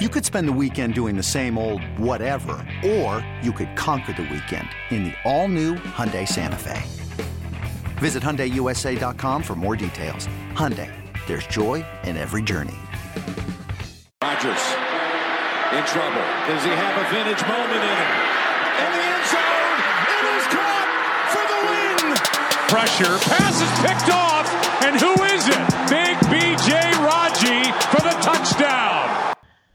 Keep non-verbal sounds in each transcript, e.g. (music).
You could spend the weekend doing the same old whatever, or you could conquer the weekend in the all-new Hyundai Santa Fe. Visit HyundaiUSA.com for more details. Hyundai, there's joy in every journey. Rodgers in trouble. Does he have a vintage moment in him? In the end zone, it is caught for the win. Pressure, pass is picked off, and who is it? Big BJ Raji for the touchdown.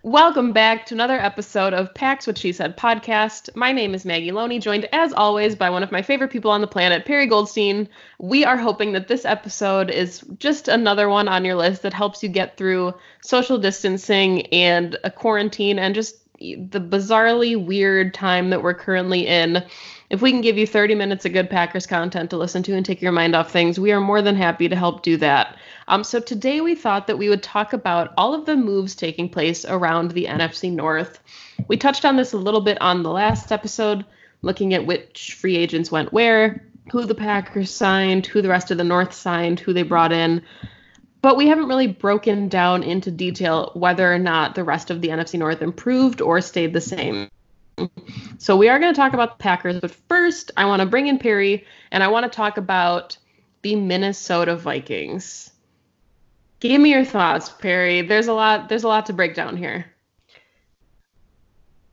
Welcome back to another episode of Packs What She Said podcast. My name is Maggie Loney, joined as always by one of my favorite people on the planet, Perry Goldstein. We are hoping that this episode is just another one on your list that helps you get through social distancing and a quarantine and just the bizarrely weird time that we're currently in. If we can give you 30 minutes of good Packers content to listen to and take your mind off things, we are more than happy to help do that. Um, so today we thought that we would talk about all of the moves taking place around the NFC North. We touched on this a little bit on the last episode, looking at which free agents went where, who the Packers signed, who the rest of the North signed, who they brought in. But we haven't really broken down into detail whether or not the rest of the NFC North improved or stayed the same. So we are going to talk about the Packers, but first I want to bring in Perry and I want to talk about the Minnesota Vikings. Give me your thoughts, Perry. There's a lot there's a lot to break down here.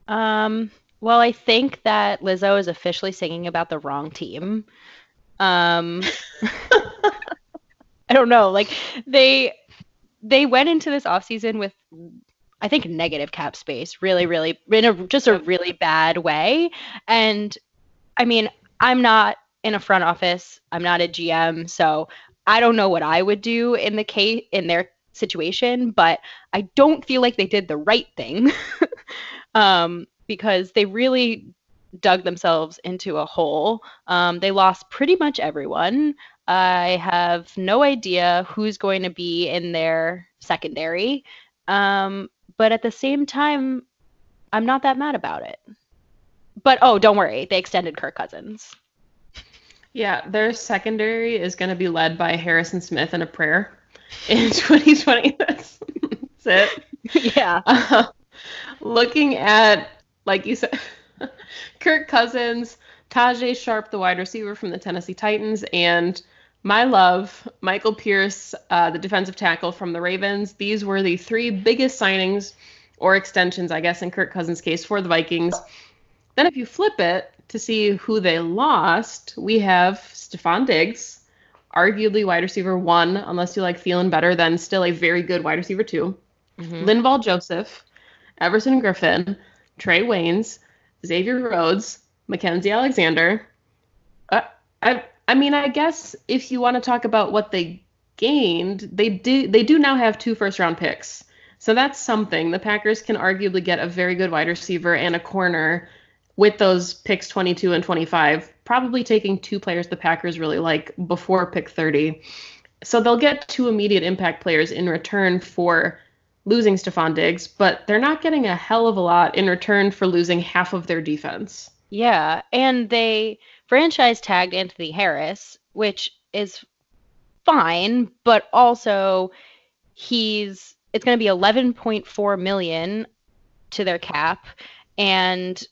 Um well, I think that Lizzo is officially singing about the wrong team. Um (laughs) (laughs) I don't know, like they they went into this offseason with I think negative cap space, really, really in a just a really bad way. And I mean, I'm not in a front office. I'm not a GM, so I don't know what I would do in the case in their situation, but I don't feel like they did the right thing (laughs) um, because they really dug themselves into a hole. Um, they lost pretty much everyone. I have no idea who's going to be in their secondary. Um, but at the same time, I'm not that mad about it. But oh, don't worry, they extended Kirk Cousins. (laughs) Yeah, their secondary is going to be led by Harrison Smith in a prayer in (laughs) 2020. That's, (laughs) that's it. Yeah. Uh, looking at, like you said, Kirk Cousins, Tajae Sharpe, the wide receiver from the Tennessee Titans, and my love, Michael Pierce, uh, the defensive tackle from the Ravens. These were the three biggest signings or extensions, I guess, in Kirk Cousins' case for the Vikings. Then, if you flip it to see who they lost, we have Stefon Diggs, arguably wide receiver one, unless you like Thielen better, then still a very good wide receiver 2 mm-hmm. Linval Joseph, Everson Griffen, Trae Waynes, Xavier Rhodes, Mackensie Alexander. Uh, I I mean, I guess if you want to talk about what they gained, they do they do now have two first round picks. So that's something. The Packers can arguably get a very good wide receiver and a corner with those picks 22 and 25, probably taking two players the Packers really like before pick 30. So they'll get two immediate impact players in return for losing Stefon Diggs, but they're not getting a hell of a lot in return for losing half of their defense. Yeah, and they franchise tagged Anthony Harris, which is fine, but also he's it's going to be 11.4 million to their cap and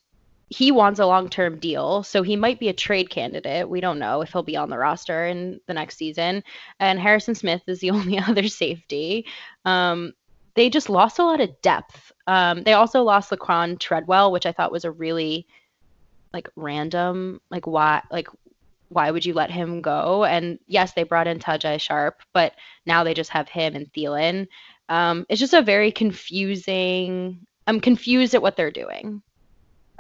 he wants a long-term deal, so he might be a trade candidate. We don't know if he'll be on the roster in the next season. And Harrison Smith is the (laughs) only other safety. Um, they just lost a lot of depth. Um, they also lost Laquan Treadwell, which I thought was a really like random, like why, like why would you let him go? And yes, they brought in Tajae Sharpe, but now they just have him and Thielen. Um, it's just a very confusing. I'm confused at what they're doing.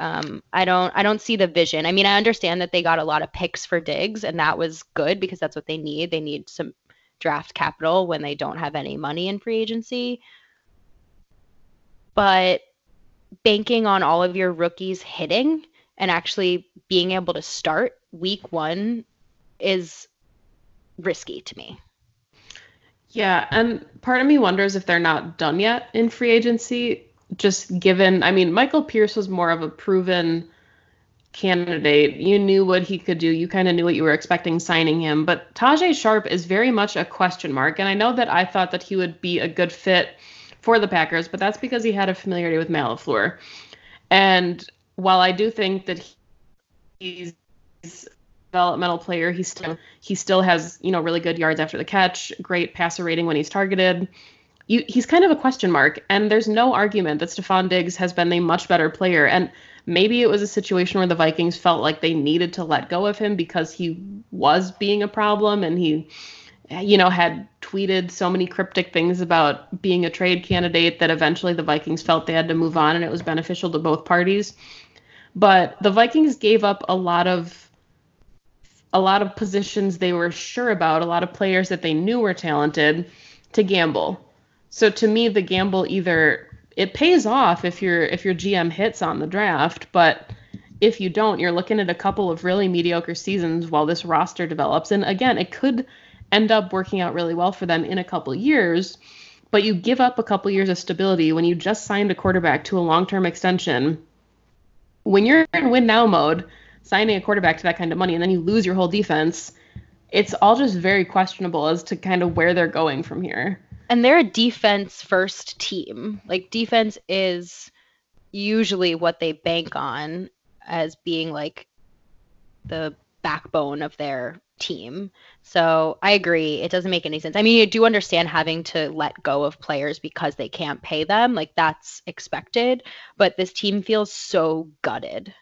Um, I don't I don't see the vision. I mean, I understand that they got a lot of picks for Diggs, and that was good because that's what they need. They need some draft capital when they don't have any money in free agency. But banking on all of your rookies hitting and actually being able to start week one is risky to me. Yeah, and part of me wonders if they're not done yet in free agency just given, I mean, Michael Pierce was more of a proven candidate. You knew what he could do. You kind of knew what you were expecting signing him. But Tajae Sharpe is very much a question mark. And I know that I thought that he would be a good fit for the Packers, but that's because he had a familiarity with Matt LaFleur. And while I do think that he's a developmental player, he still he still has, you know, really good yards after the catch, great passer rating when he's targeted you, he's kind of a question mark. And there's no argument that Stefon Diggs has been a much better player. And maybe it was a situation where the Vikings felt like they needed to let go of him because he was being a problem and he, you know, had tweeted so many cryptic things about being a trade candidate that eventually the Vikings felt they had to move on and it was beneficial to both parties. But the Vikings gave up a lot of a lot of positions they were sure about, a lot of players that they knew were talented to gamble. So to me, the gamble either it pays off if your if your GM hits on the draft, but if you don't, you're looking at a couple of really mediocre seasons while this roster develops. And again, it could end up working out really well for them in a couple years, but you give up a couple years of stability when you just signed a quarterback to a long-term extension. When you're in win now mode, signing a quarterback to that kind of money and then you lose your whole defense, it's all just very questionable as to kind of where they're going from here and they're a defense first team. Like defense is usually what they bank on as being like the backbone of their team. So I agree. It doesn't make any sense. I mean, you do understand having to let go of players because they can't pay them. Like that's expected. But this team feels so gutted.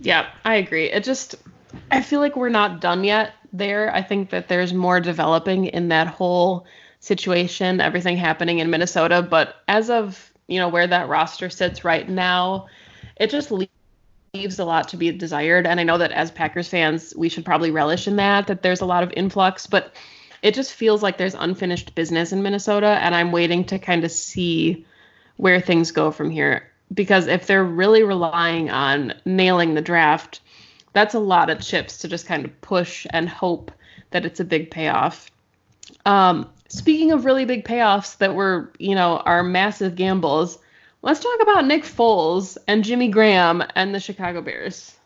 Yeah, I agree. It just, I feel like we're not done yet there. I think that there's more developing in that whole situation, everything happening in Minnesota. But as of you know where that roster sits right now, it just leaves a lot to be desired. And I know that as Packers fans, we should probably relish in that that there's a lot of influx, but it just feels like there's unfinished business in Minnesota, and I'm waiting to kind of see where things go from here. Because if they're really relying on nailing the draft, that's a lot of chips to just kind of push and hope that it's a big payoff. Um, speaking of really big payoffs that were, you know, are massive gambles, let's talk about Nick Foles and Jimmy Graham and the Chicago Bears.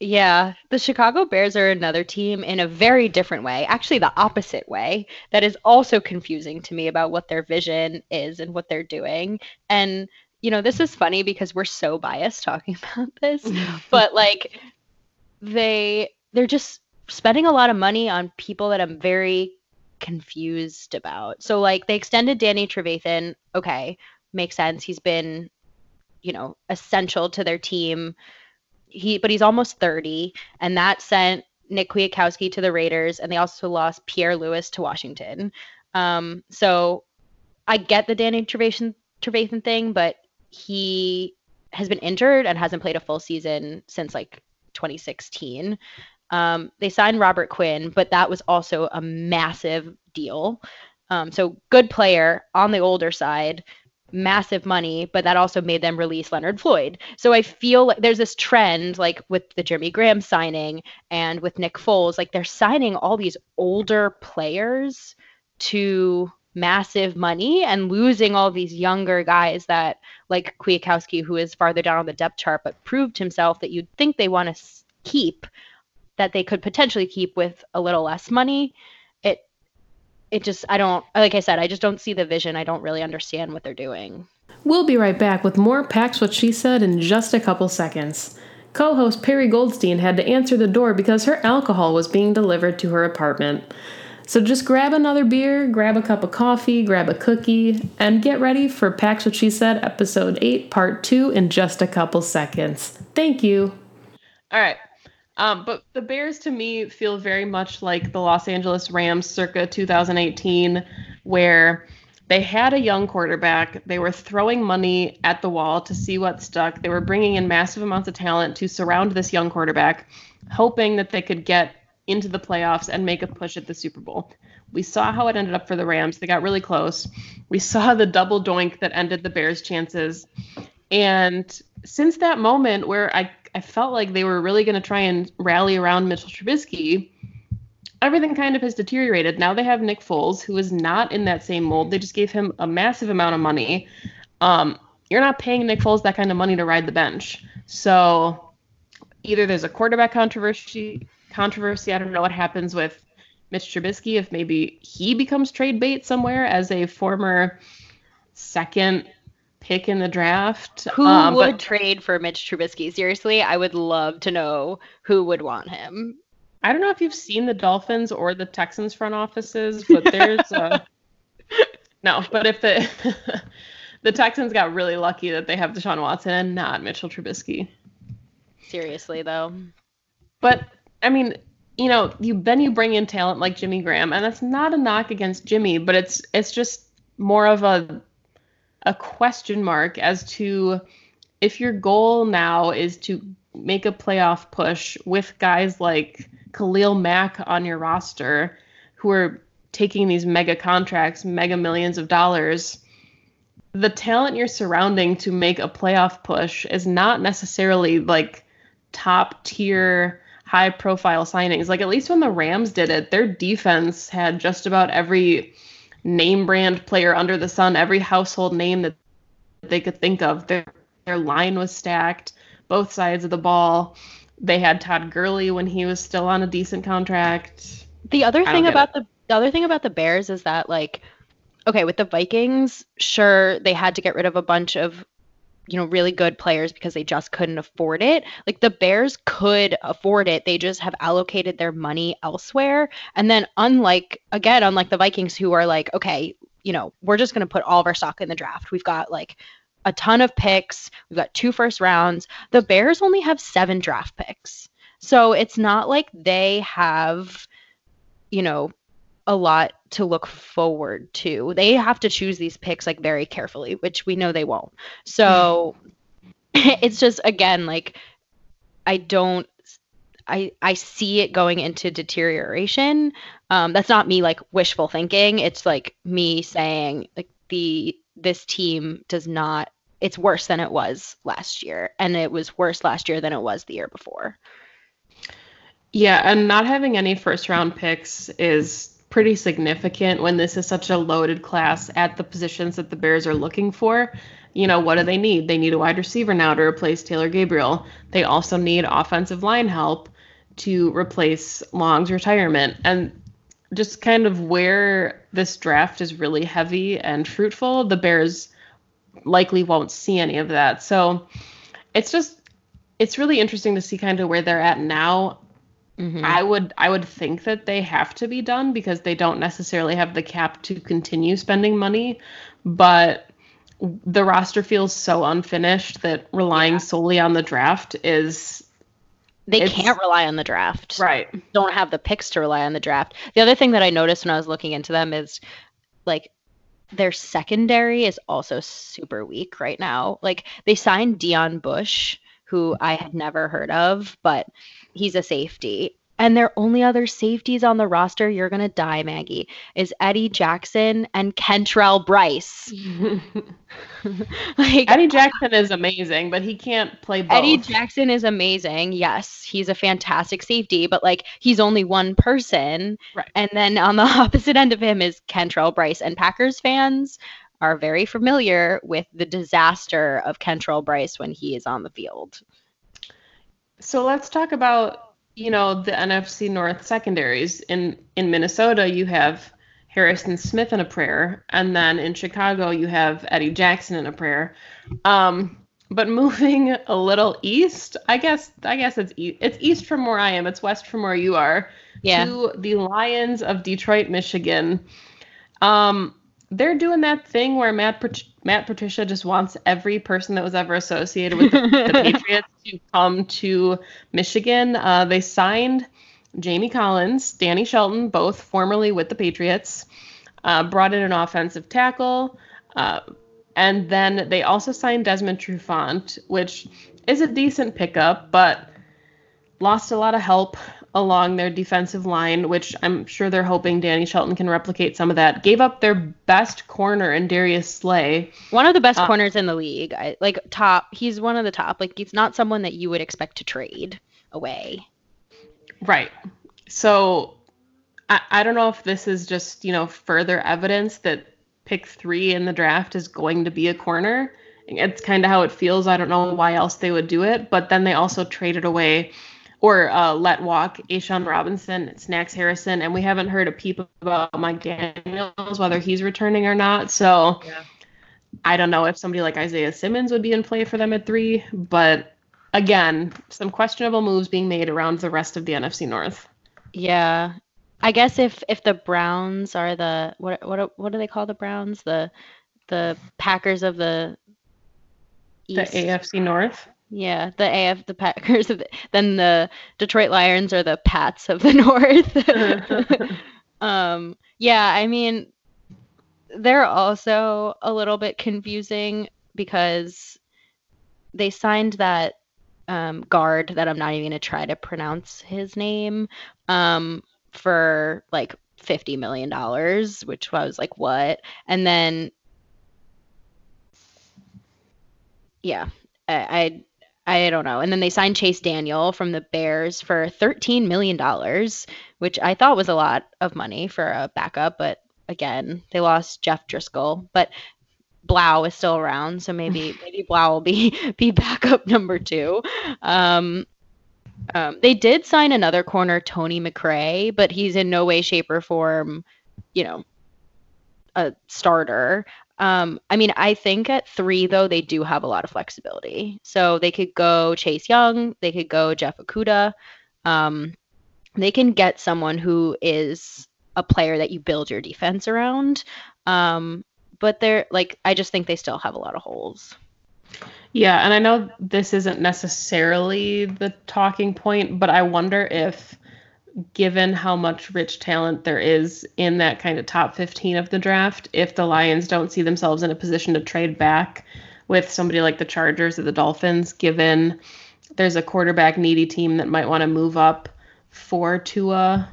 Yeah, the Chicago Bears are another team in a very different way, actually, the opposite way, that is also confusing to me about what their vision is and what they're doing. And you know, this is funny because we're so biased talking (laughs) about this, (laughs) but like they they're just spending a lot of money on people that I'm very confused about. So like they extended Danny Trevathan, okay, makes sense. He's been, you know, essential to their team. He but he's almost 30 and that sent Nick Kwiatkoski to the Raiders and they also lost Pierre Louis to Washington. Um, so I get the Danny Trevathan Trevathan thing, but he has been injured and hasn't played a full season since like 2016. Um, they signed Robert Quinn, but that was also a massive deal. Um, so good player on the older side, massive money, but that also made them release Leonard Floyd. So I feel like there's this trend, like with the Jimmy Graham signing and with Nick Foles, like they're signing all these older players to massive money and losing all these younger guys that like Kwiatkoski who is farther down on the depth chart but proved himself that you'd think they want to keep that they could potentially keep with a little less money it just I don't like I said I just don't see the vision I don't really understand what they're doing We'll be right back with more Packs What She Said in just a couple seconds. Co host Perry Goldstein had to answer the door because her alcohol was being delivered to her apartment. So just grab another beer, grab a cup of coffee, grab a cookie, and get ready for Packs What She Said, episode 8, part 2, in just a couple seconds. Thank you. All right. Um, but the Bears to me feel very much like the Los Angeles Rams circa 2018, where they had a young quarterback. They were throwing money at the wall to see what stuck. They were bringing in massive amounts of talent to surround this young quarterback, hoping that they could get into the playoffs and make a push at the Super Bowl. We saw how it ended up for the Rams. They got really close. We saw (laughs) the double doink that ended the Bears' chances. And since that moment where I, I felt like they were really going to try and rally around Mitchell Trubisky, everything kind of has deteriorated. Now they have Nick Foles, who is not in that same mold. They just gave him a massive amount of money. Um, you're not paying Nick Foles that kind of money to ride the bench. So either there's a quarterback controversy controversy. I don't know what happens with Mitch Trubisky if maybe he becomes trade bait somewhere as a former second pick in the draft. Who Um, would but trade for Mitch Trubisky? Seriously, I would love to know who would want him. I don't know if you've seen the Dolphins or the Texans front offices, but there's a (laughs) no. But if the (laughs) the Texans got really lucky that they have Deshaun Watson and not Mitchell Trubisky. Seriously, though. But I mean, you know, you then you bring in talent like Jimmy Graham, and that's not a knock against Jimmy, but it's it's just more of a a question mark as to if your goal now is to make a playoff push with guys like Khalil Mack on your roster who are taking these mega contracts, mega millions of dollars. The talent you're surrounding to make a playoff push is not necessarily like top tier high profile signings. Like at least when the Rams did it, their defense had just about every name brand player under the sun, every household name that they could think of. Their their line was stacked, both sides of the ball. They had Todd Gurley when he was still on a decent contract. The other thing about the the other thing about the Bears is that like okay, with the Vikings, sure they had to get rid of a bunch of you know really good players because they just couldn't afford it. Like the Bears could afford it. They just have allocated their money elsewhere. And then unlike again, unlike the Vikings who are like, okay, you know, we're just going to put all of our stock in the draft. We've got like a ton of picks. We've got two first rounds. The Bears only have 7 draft picks. So it's not like they have you know, a lot to look forward to. They have to choose these picks like very carefully, which we know they won't. So (laughs) it's just again like I don't I I see it going into deterioration. Um that's not me like wishful thinking. It's like me saying like the this team does not it's worse than it was last year and it was worse last year than it was the year before. Yeah, and not having any first round picks is pretty significant when this is such a loaded class at the positions that the Bears are looking for. You know, what do they need? They need a wide receiver now to replace Taylor Gabriel. They also need offensive line help to replace Long's retirement. And just kind of where this draft is really heavy and fruitful, the Bears likely won't see any of that. So it's just it's really interesting to see kind of where they're at now. Mm-hmm. I would I would think that they have to be done because they don't necessarily have the cap to continue spending money, but the roster feels so unfinished that relying solely on the draft is They can't rely on the draft. right. don't have the picks to rely on the draft. The other thing that I noticed when I was looking into them is like their secondary is also super weak right now. Like they signed Deon Bush, who I had never heard of, but he's a safety. And their only other safeties on the roster, you're gonna die, Maggie, is Eddie Jackson and Kentrell Brice. (laughs) like Eddie Jackson is amazing, but he can't play both. Eddie Jackson is amazing. Yes, he's a fantastic safety, but like he's only one person. Right. And then on the (laughs) opposite end of him is Kentrell Brice. And Packers fans are very familiar with the disaster of Kentrell Brice when he is on the field. So let's talk about, you know, the NFC North secondaries. In in Minnesota, you have Harrison Smith in a prayer, and then in Chicago, you have Eddie Jackson in a prayer. Um, but (laughs) moving a little east, I guess I guess it's e- it's east from where I am. It's west from where you are. Yeah. to the Lions of Detroit, Michigan. Um, they're doing that thing where Matt Pat- Matt Patricia just wants every person that was ever associated with the, the (laughs) Patriots to come to Michigan. Uh, they signed Jamie Collins, Danny Shelton, both formerly with the Patriots. Uh, brought in an offensive tackle, uh, and then they also signed Desmond Trufant, which is a decent pickup, but lost a lot of help along their defensive line, which I'm sure they're hoping Danny Shelton can replicate some of that. Gave up their best corner in Darius Slay. One of the best Uh, corners in the league. I, like top, he's one of the top. Like he's not someone that you would expect to trade away. Right. So I, I don't know if this is just, you know, further evidence that pick three in the draft is going to be a corner. It's kind of how it feels. I don't know why else they would do it. But then they also traded away or uh, let walk A'Shawn Robinson, Snacks Harrison, and we haven't heard a peep about Mike Daniels, whether he's returning or not. So I don't know if somebody like Isaiah Simmons would be in play for them at three. But again, some questionable moves being made around the rest of the NFC North. Yeah. I guess if if the Browns are the what what what do they call the Browns? The the Packers of the The AFC North. Yeah, the AF the Packers of the, then the Detroit Lions are the Pats of the (laughs) North. (laughs) um yeah, I mean they're also a little bit confusing because they signed that um, guard that I'm not even gonna try to pronounce his name um, for like fifty million dollars, which I was like, what? And then, yeah, I, I I don't know. And then they signed Chase Daniel from the Bears for thirteen million dollars, which I thought was a lot of money for a backup, but again, they lost Jeff Driskel, but Blough is still around, so maybe (laughs) maybe Blough will be (laughs) be backup number two. Um, um, they did sign another corner, Tony McRae, but he's in no way, shape, or form, you know, a starter. Um, I mean, I think at three though they do have a lot of flexibility, so they could go Chase Young, they could go Jeff Okudah. Um, they can get someone who is a player that you build your defense around. Um, but they're like, I just think they still have a lot of holes. Yeah, and I know this isn't necessarily the talking point, but I wonder if, given how much rich talent there is in that kind of top 15 of the draft, if the Lions don't see themselves in a position to trade back with somebody like the Chargers or the Dolphins, given there's a quarterback needy team that might want to move up for Tua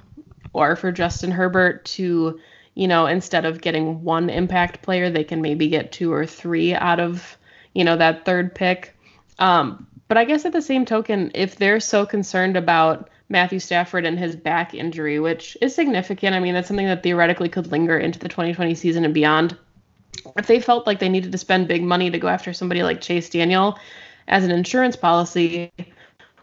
or for Justin Herbert to, you know, instead of getting one impact player, they can maybe get two or three out of, you know, that third pick. Um, but I guess at the same token, if they're so concerned about Matthew Stafford and his back injury, which is significant, I mean, that's something that theoretically could linger into the 2020 season and beyond. If they felt like they needed to spend big money to go after somebody like Chase Daniel as an insurance policy,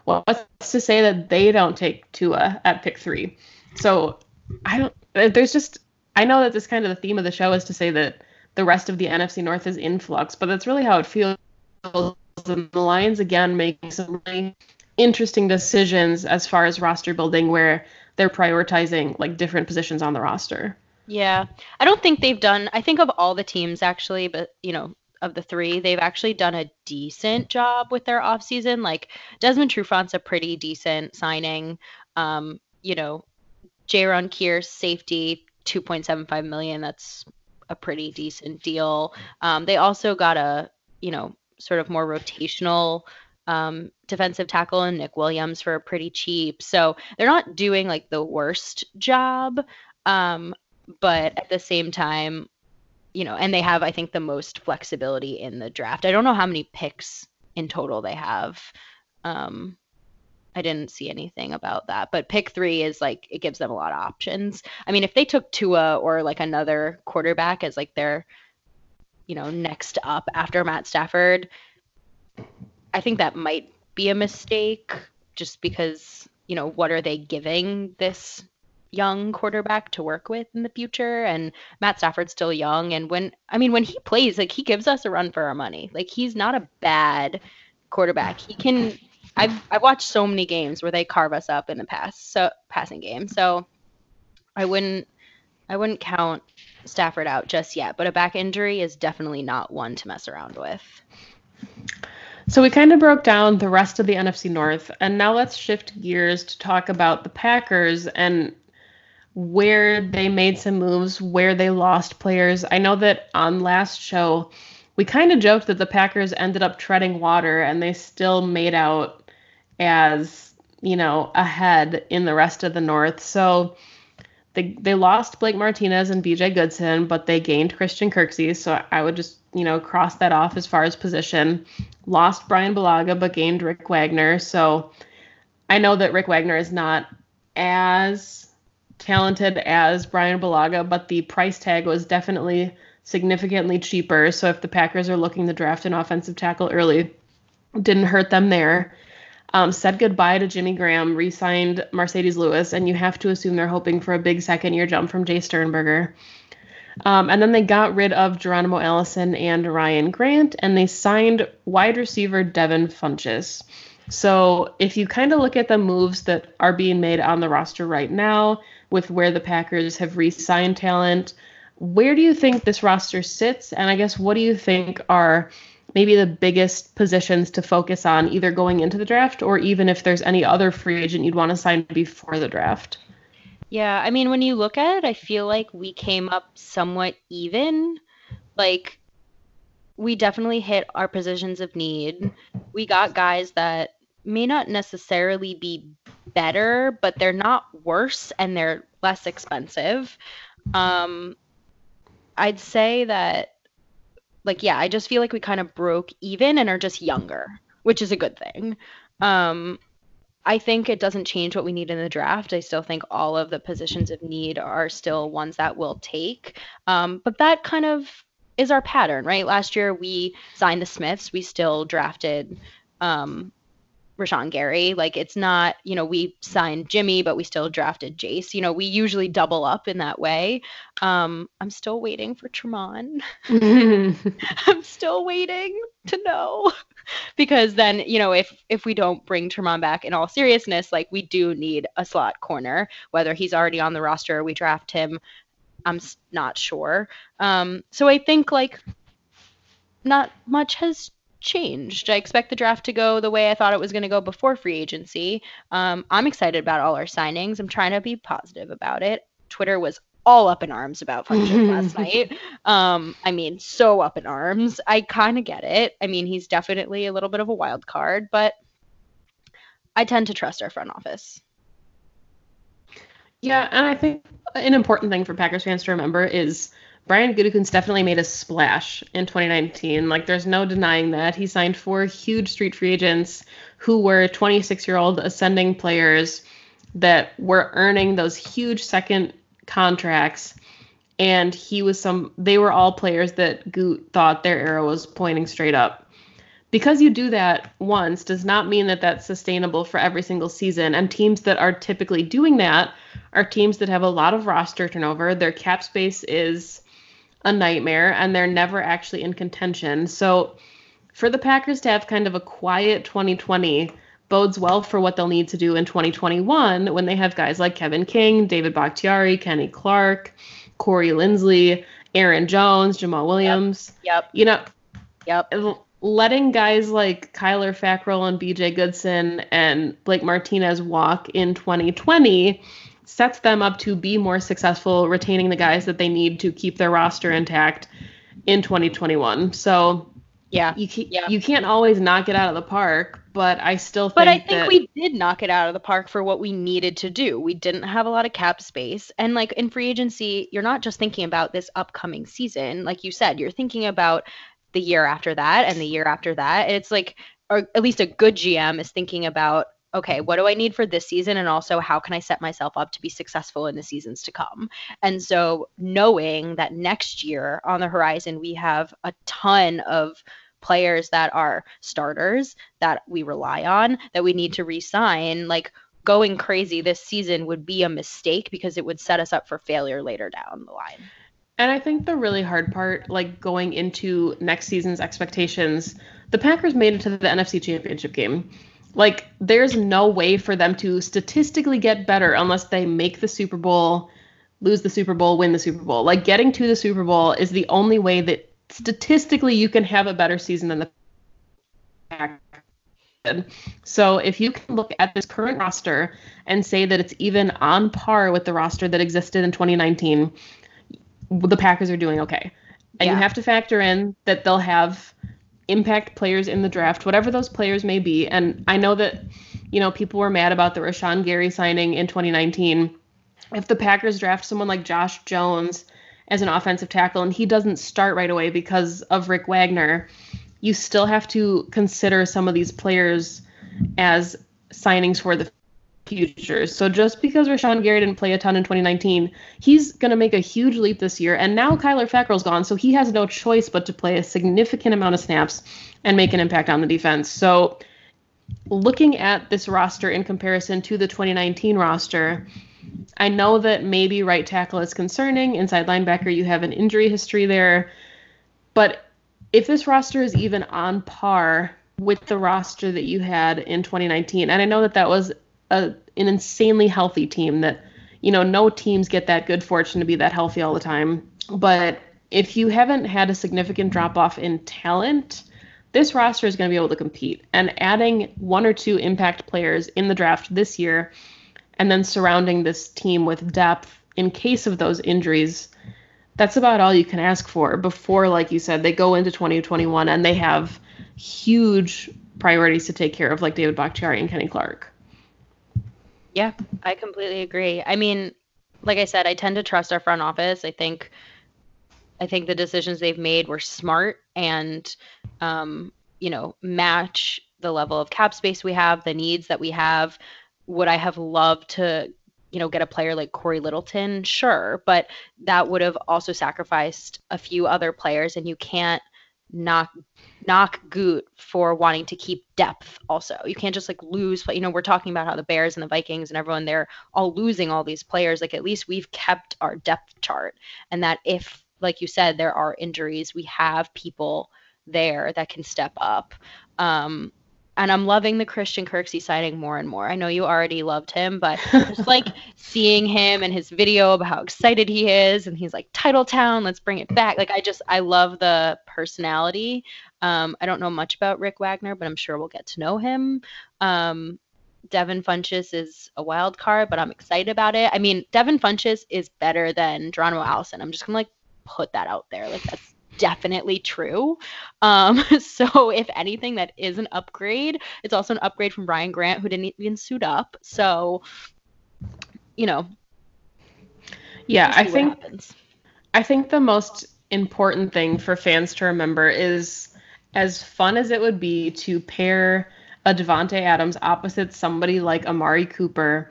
well, what's to say that they don't take Tua at pick three? So I don't. There's just. I know that this kind of the theme of the show is to say that the rest of the NFC North is in flux, but that's really how it feels. And the Lions again making some really interesting decisions as far as roster building, where they're prioritizing like different positions on the roster. Yeah. I don't think they've done I think of all the teams actually, but you know, of the three, they've actually done a decent job with their offseason. Like Desmond Trufant's a pretty decent signing. Um, you know, Jayron Kearse, safety, 2.75 million. That's a pretty decent deal. Um, they also got a, you know, sort of more rotational um, defensive tackle and Nick Williams for pretty cheap. So they're not doing like the worst job. Um, but at the same time, you know, and they have, I think, the most flexibility in the draft. I don't know how many picks in total they have. Um, I didn't see anything about that, but pick three is like it gives them a lot of options. I mean, if they took Tua or like another quarterback as like their, you know, next up after Matt Stafford, I think that might be a mistake just because, you know, what are they giving this young quarterback to work with in the future? And Matt Stafford's still young. And when, I mean, when he plays, like he gives us a run for our money. Like he's not a bad quarterback. He can I've I've watched so many games where they carve us up in the pass so passing game. So I wouldn't I wouldn't count Stafford out just yet, but a back injury is definitely not one to mess around with. So we kind of broke down the rest of the NFC North, and now let's shift gears to talk about the Packers and where they made some moves, where they lost players. I know that on last show, we kind of joked that the Packers ended up treading water and they still made out as, you know, ahead in the rest of the North. So they, they lost Blake Martinez and BJ Goodson, but they gained Christian Kirksey. So I would just, you know, cross that off as far as position. Lost Brian Bulaga, but gained Rick Wagner. So I know that Rick Wagner is not as talented as Brian Bulaga, but the price tag was definitely significantly cheaper. So if the Packers are looking to draft an offensive tackle early, didn't hurt them there um, said goodbye to Jimmy Graham, re signed Marcedes Lewis, and you have to assume they're hoping for a big second year jump from Jace Sternberger. Um, and then they got rid of Geronimo Allison and Ryan Grant, and they signed wide receiver Devin Funchess. So if you kind of look at the moves that are being made on the roster right now, with where the Packers have re signed talent, where do you think this roster sits? And I guess what do you think are maybe the biggest positions to focus on either going into the draft or even if there's any other free agent you'd want to sign before the draft? Yeah, I mean, when you look at it, I feel like we came up somewhat even. Like, we definitely hit our positions of need. We got guys that may not necessarily be better, but they're not worse and they're less expensive. Um, I'd say that like yeah, I just feel like we kind of broke even and are just younger, which is a good thing. Um, I think it doesn't change what we need in the draft. I still think all of the positions of need are still ones that we'll take. Um, but that kind of is our pattern, right? Last year we signed the Smiths. We still drafted um, Rashan Gary. Like it's not, you know, we signed Jimmy, but we still drafted Jace. You know, we usually double up in that way. Um, I'm still waiting for Tramon. (laughs) (laughs) I'm still waiting to know. Because then, you know, if if we don't bring Tramon back in all seriousness, like we do need a slot corner, whether he's already on the roster or we draft him. I'm not sure. Um, so I think like not much has changed. I expect the draft to go the way I thought it was going to go before free agency. Um, I'm excited about all our signings. I'm trying to be positive about it. Twitter was all up in arms about Funchess last (laughs) night. Um, I mean, so up in arms. I kind of get it. I mean, he's definitely a little bit of a wild card, but I tend to trust our front office. Yeah, and I think an important thing for Packers fans to remember is Brian Gutekunst definitely made a splash in 2019. Like, there's no denying that. He signed four huge street free agents who were 26 year old ascending players that were earning those huge second contracts. And he was some, they were all players that Gute thought their arrow was pointing straight up. Because you do that once does not mean that that's sustainable for every single season. And teams that are typically doing that are teams that have a lot of roster turnover. Their cap space is a nightmare and they're never actually in contention. So for the Packers to have kind of a quiet 2020 bodes well for what they'll need to do in 2021 when they have guys like Kevin King, David Bakhtiari, Kenny Clark, Corey Linsley, Aaron Jones, Jamaal Williams. Yep. yep. You know, yep. Letting guys like Kyler Fackrell and BJ Goodson and Blake Martinez walk in 2020 sets them up to be more successful retaining the guys that they need to keep their roster intact in 2021. So yeah, you can, yeah. you can't always knock it out of the park, but I still think. But I think that... we did knock it out of the park for what we needed to do. We didn't have a lot of cap space, and like in free agency, you're not just thinking about this upcoming season. Like you said, you're thinking about the year after that and the year after that. And it's like, or at least a good GM is thinking about okay, what do I need for this season? And also, how can I set myself up to be successful in the seasons to come? And so, knowing that next year on the horizon, we have a ton of players that are starters that we rely on, that we need to resign. like, going crazy this season would be a mistake because it would set us up for failure later down the line. And I think the really hard part, like going into next season's expectations, the Packers made it to the NFC Championship game Like, there's no way for them to statistically get better unless they make the Super Bowl, lose the Super Bowl, win the Super Bowl. Like, getting to the Super Bowl is the only way that statistically you can have a better season than the Packers. So if you can look at this current roster and say that it's even on par with the roster that existed in 2019, the Packers are doing okay. And Yeah. you have to factor in that they'll have impact players in the draft, whatever those players may be. And I know that, you know, people were mad about the Rashan Gary signing in 2019. If the Packers draft someone like Josh Jones as an offensive tackle and he doesn't start right away because of Rick Wagner, you still have to consider some of these players as signings for the future. So just because Rashan Gary didn't play a ton in 2019, he's going to make a huge leap this year. And now Kyler Fackrell's gone, so he has no choice but to play a significant amount of snaps and make an impact on the defense. So looking at this roster in comparison to the 2019 roster, I know that maybe right tackle is concerning. Inside linebacker, you have an injury history there. But if this roster is even on par with the roster that you had in 2019, and I know that that was a, an insanely healthy team that, you know, no teams get that good fortune to be that healthy all the time. But if you haven't had a significant drop off in talent, this roster is going to be able to compete. And adding one or two impact players in the draft this year and then surrounding this team with depth in case of those injuries, that's about all you can ask for before, like you said, they go into 2021 and they have huge priorities to take care of, like David Bakhtiari and Kenny Clark. Yeah, I completely agree. I mean, like I said, I tend to trust our front office. I think I think the decisions they've made were smart and um, you know, match the level of cap space we have, the needs that we have. Would I have loved to, you know, get a player like Cory Littleton? Sure, but that would have also sacrificed a few other players and you can't knock knock Gute for wanting to keep depth also. You can't just like lose, you know, we're talking about how the Bears and the Vikings and everyone they're all losing all these players. Like at least we've kept our depth chart and that if like you said there are injuries, we have people there that can step up. Um and I'm loving the Christian Kirksey signing more and more. I know you already loved him, but (laughs) just like seeing him and his video about how excited he is, and he's like, Titletown, let's bring it back. Like, I just, I love the personality. Um, I don't know much about Rick Wagner, but I'm sure we'll get to know him. Um, Devin Funchess is a wild card, but I'm excited about it. I mean, Devin Funchess is better than Geronimo Allison. I'm just gonna like put that out there. Like that's definitely true. Um, (laughs) so if anything, that is an upgrade. It's also an upgrade from Ryan Grant, who didn't even suit up. So, you know, Yeah, I think happens. I think the most important thing for fans to remember is as fun as it would be to pair a Davante Adams opposite somebody like Amari Cooper,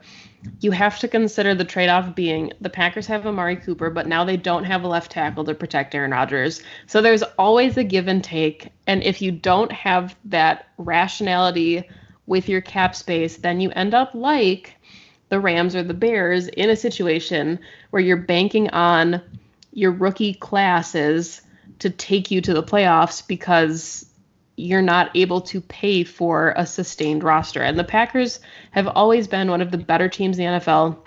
you have to consider the trade-off being the Packers have Amari Cooper, but now they don't have a left tackle to protect Aaron Rodgers. So there's always a give and take, and if you don't have that rationality with your cap space, then you end up like the Rams or the Bears in a situation where you're banking on your rookie classes to take you to the playoffs because you're not able to pay for a sustained roster. And the Packers have always been one of the better teams in the NFL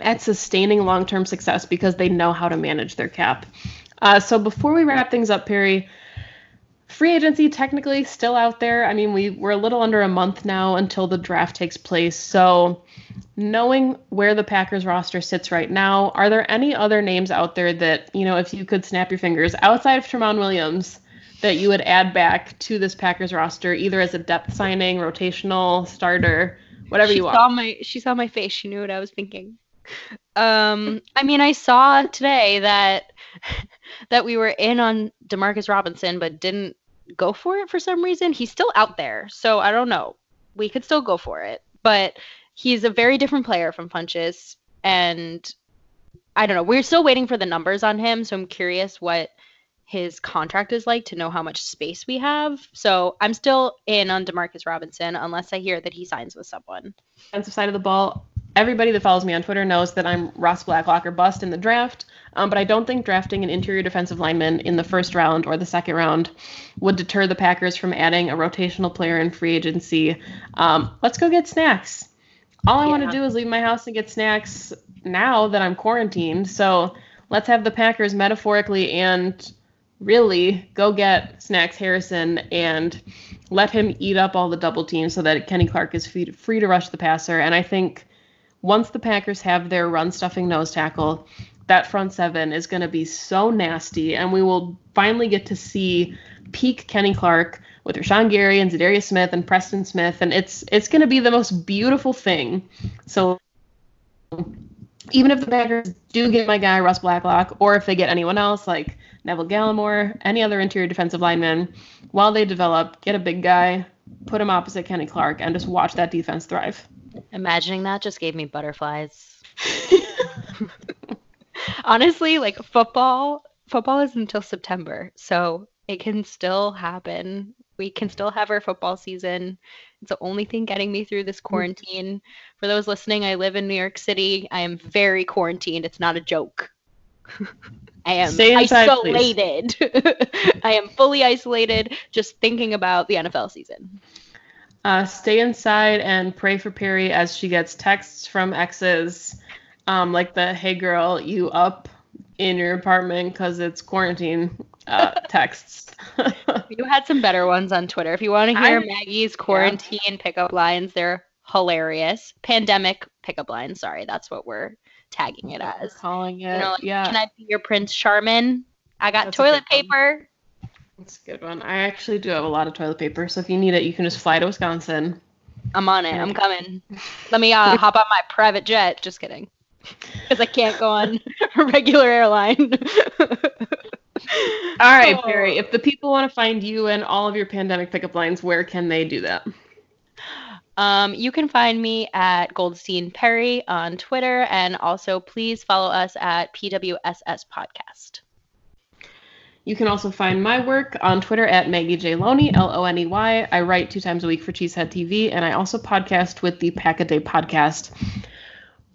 at sustaining long term success because they know how to manage their cap. Uh, so before we wrap things up, Perry, free agency technically still out there. I mean, we we're a little under a month now until the draft takes place. So, knowing where the Packers roster sits right now, are there any other names out there that you know, if you could snap your fingers outside of Tramon Williams, that you would add back to this Packers roster, either as a depth signing, rotational, starter, whatever she you saw want? my she saw my face. She knew what I was thinking. Um, I mean, I saw today that (laughs) that we were in on Demarcus Robinson, but didn't go for it for some reason. He's still out there, so I don't know. We could still go for it, but he's a very different player from Funchess, and I don't know. We're still waiting for the numbers on him, so I'm curious what his contract is like to know how much space we have. So I'm still in on Demarcus Robinson unless I hear that he signs with someone. defensive side of the ball, everybody that follows me on Twitter knows that I'm Ross Blacklock or bust in the draft. Um, but I don't think drafting an interior defensive lineman in the first round or the second round would deter the Packers from adding a rotational player in free agency. Um, let's go get snacks. All I yeah. want to do is leave my house and get snacks now that I'm quarantined. So let's have the Packers metaphorically and really go get Snacks Harrison and let him eat up all the double teams so that Kenny Clark is free to, free to rush the passer. And I think once the Packers have their run stuffing nose tackle, that front seven is going to be so nasty, and we will finally get to see peak Kenny Clark with Rashan Gary and Za'Darius Smith and Preston Smith, and it's it's going to be the most beautiful thing. So even if the Packers do get my guy Ross Blacklock, or if they get anyone else like Neville Gallimore, any other interior defensive lineman, while they develop, get a big guy, put him opposite Kenny Clark, and just watch that defense thrive. Imagining that just gave me butterflies. (laughs) Honestly, like football, football is until September, so it can still happen. We can still have our football season. It's the only thing getting me through this mm. quarantine. For those listening, I live in New York City. I am very quarantined. It's not a joke. (laughs) I am inside, isolated. (laughs) I am fully isolated, just thinking about the NFL season. Uh, stay inside and pray for Perry as she gets texts from exes, um, like the "Hey girl, you up in your apartment because it's quarantine" uh, (laughs) texts. (laughs) you had some better ones on Twitter. If you want to hear I, Maggie's quarantine yeah. pickup lines, they're hilarious. Pandemic pickup lines. Sorry, that's what we're tagging it as. Calling it. You know, like, yeah. Can I be your Prince Charmin? I got That's toilet paper. That's a good one. I actually do have a lot of toilet paper, so if you need it, you can just fly to Wisconsin. I'm on it. I'm coming. (laughs) Let me uh, hop on my private jet. Just kidding. Because I can't go on a regular airline. All right, oh. Perry. If the people want to find you and all of your pandemic pickup lines, where can they do that? Um, you can find me at Goldstein Perry on Twitter, and also please follow us at PWSS Podcast. You can also find my work on Twitter at Maggie J. Loney, L O N E Y. I write two times a week for Cheesehead TV, and I also podcast with the Pack a Day podcast.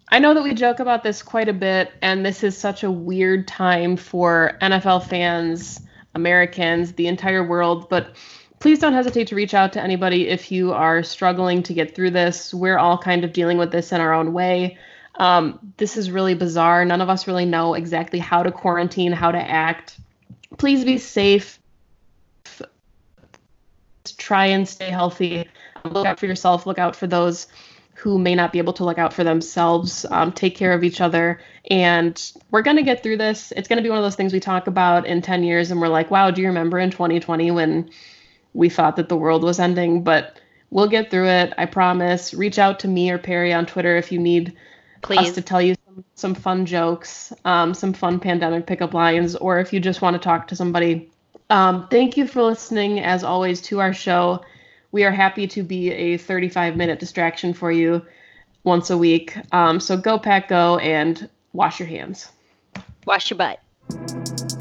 I know that we joke about this quite a bit, and this is such a weird time for NFL fans, Americans, the entire world, but please don't hesitate to reach out to anybody if you are struggling to get through this. We're all kind of dealing with this in our own way. Um, this is really bizarre. None of us really know exactly how to quarantine, how to act. Please be safe. Try and stay healthy. Look out for yourself. Look out for those who may not be able to look out for themselves. Um, take care of each other. And we're going to get through this. It's going to be one of those things we talk about in 10 years and we're like, wow, do you remember in 2020 when we thought that the world was ending, but we'll get through it. I promise. Reach out to me or Perry on Twitter if you need Please. us to tell you some, some fun jokes, um, some fun pandemic pickup lines, or if you just want to talk to somebody. Um, thank you for listening, as always, to our show. We are happy to be a 35 minute distraction for you once a week. Um, so go, Pack, go, and wash your hands. Wash your butt.